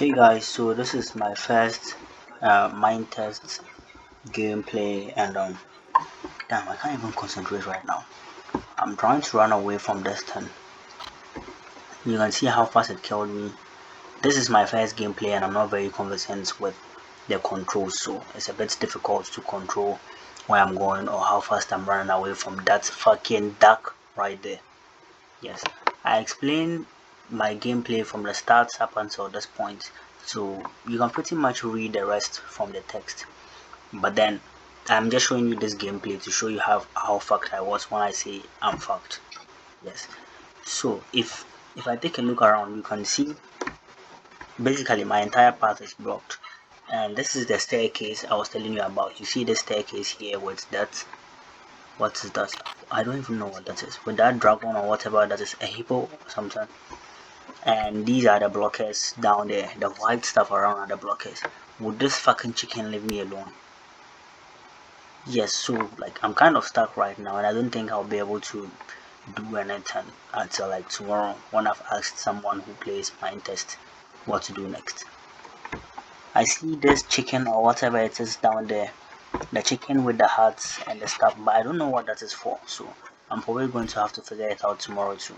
Hey guys, so this is my first uh, Minetest gameplay and um, damn I can't even concentrate right now. I'm trying to run away from this thing. You can see how fast it killed me. This is my first gameplay and I'm not very conversant with the controls so it's a bit difficult to control where I'm going or how fast I'm running away from that fucking duck right there. Yes, I explained my gameplay from the start up until this point. So you can pretty much read the rest from the text. But then i'm just showing you this gameplay to show you how how fucked i was when i say i'm fucked. Yes. So if if i take a look around you can see basically my entire path is blocked. And this is the staircase i was telling you about. You see the staircase here with that? What is that? I don't even know what that is. With that dragon or whatever that is a hippo or something and these are the blockers down there. The white stuff around are the blockers. Would this fucking chicken leave me alone? Yes so like i'm kind of stuck right now and i don't think i'll be able to do anything until like tomorrow when i've asked someone who plays Minetest what to do next. I see this chicken or whatever it is down there. The chicken with the hearts and the stuff but i don't know what that is for so i'm probably going to have to figure it out tomorrow too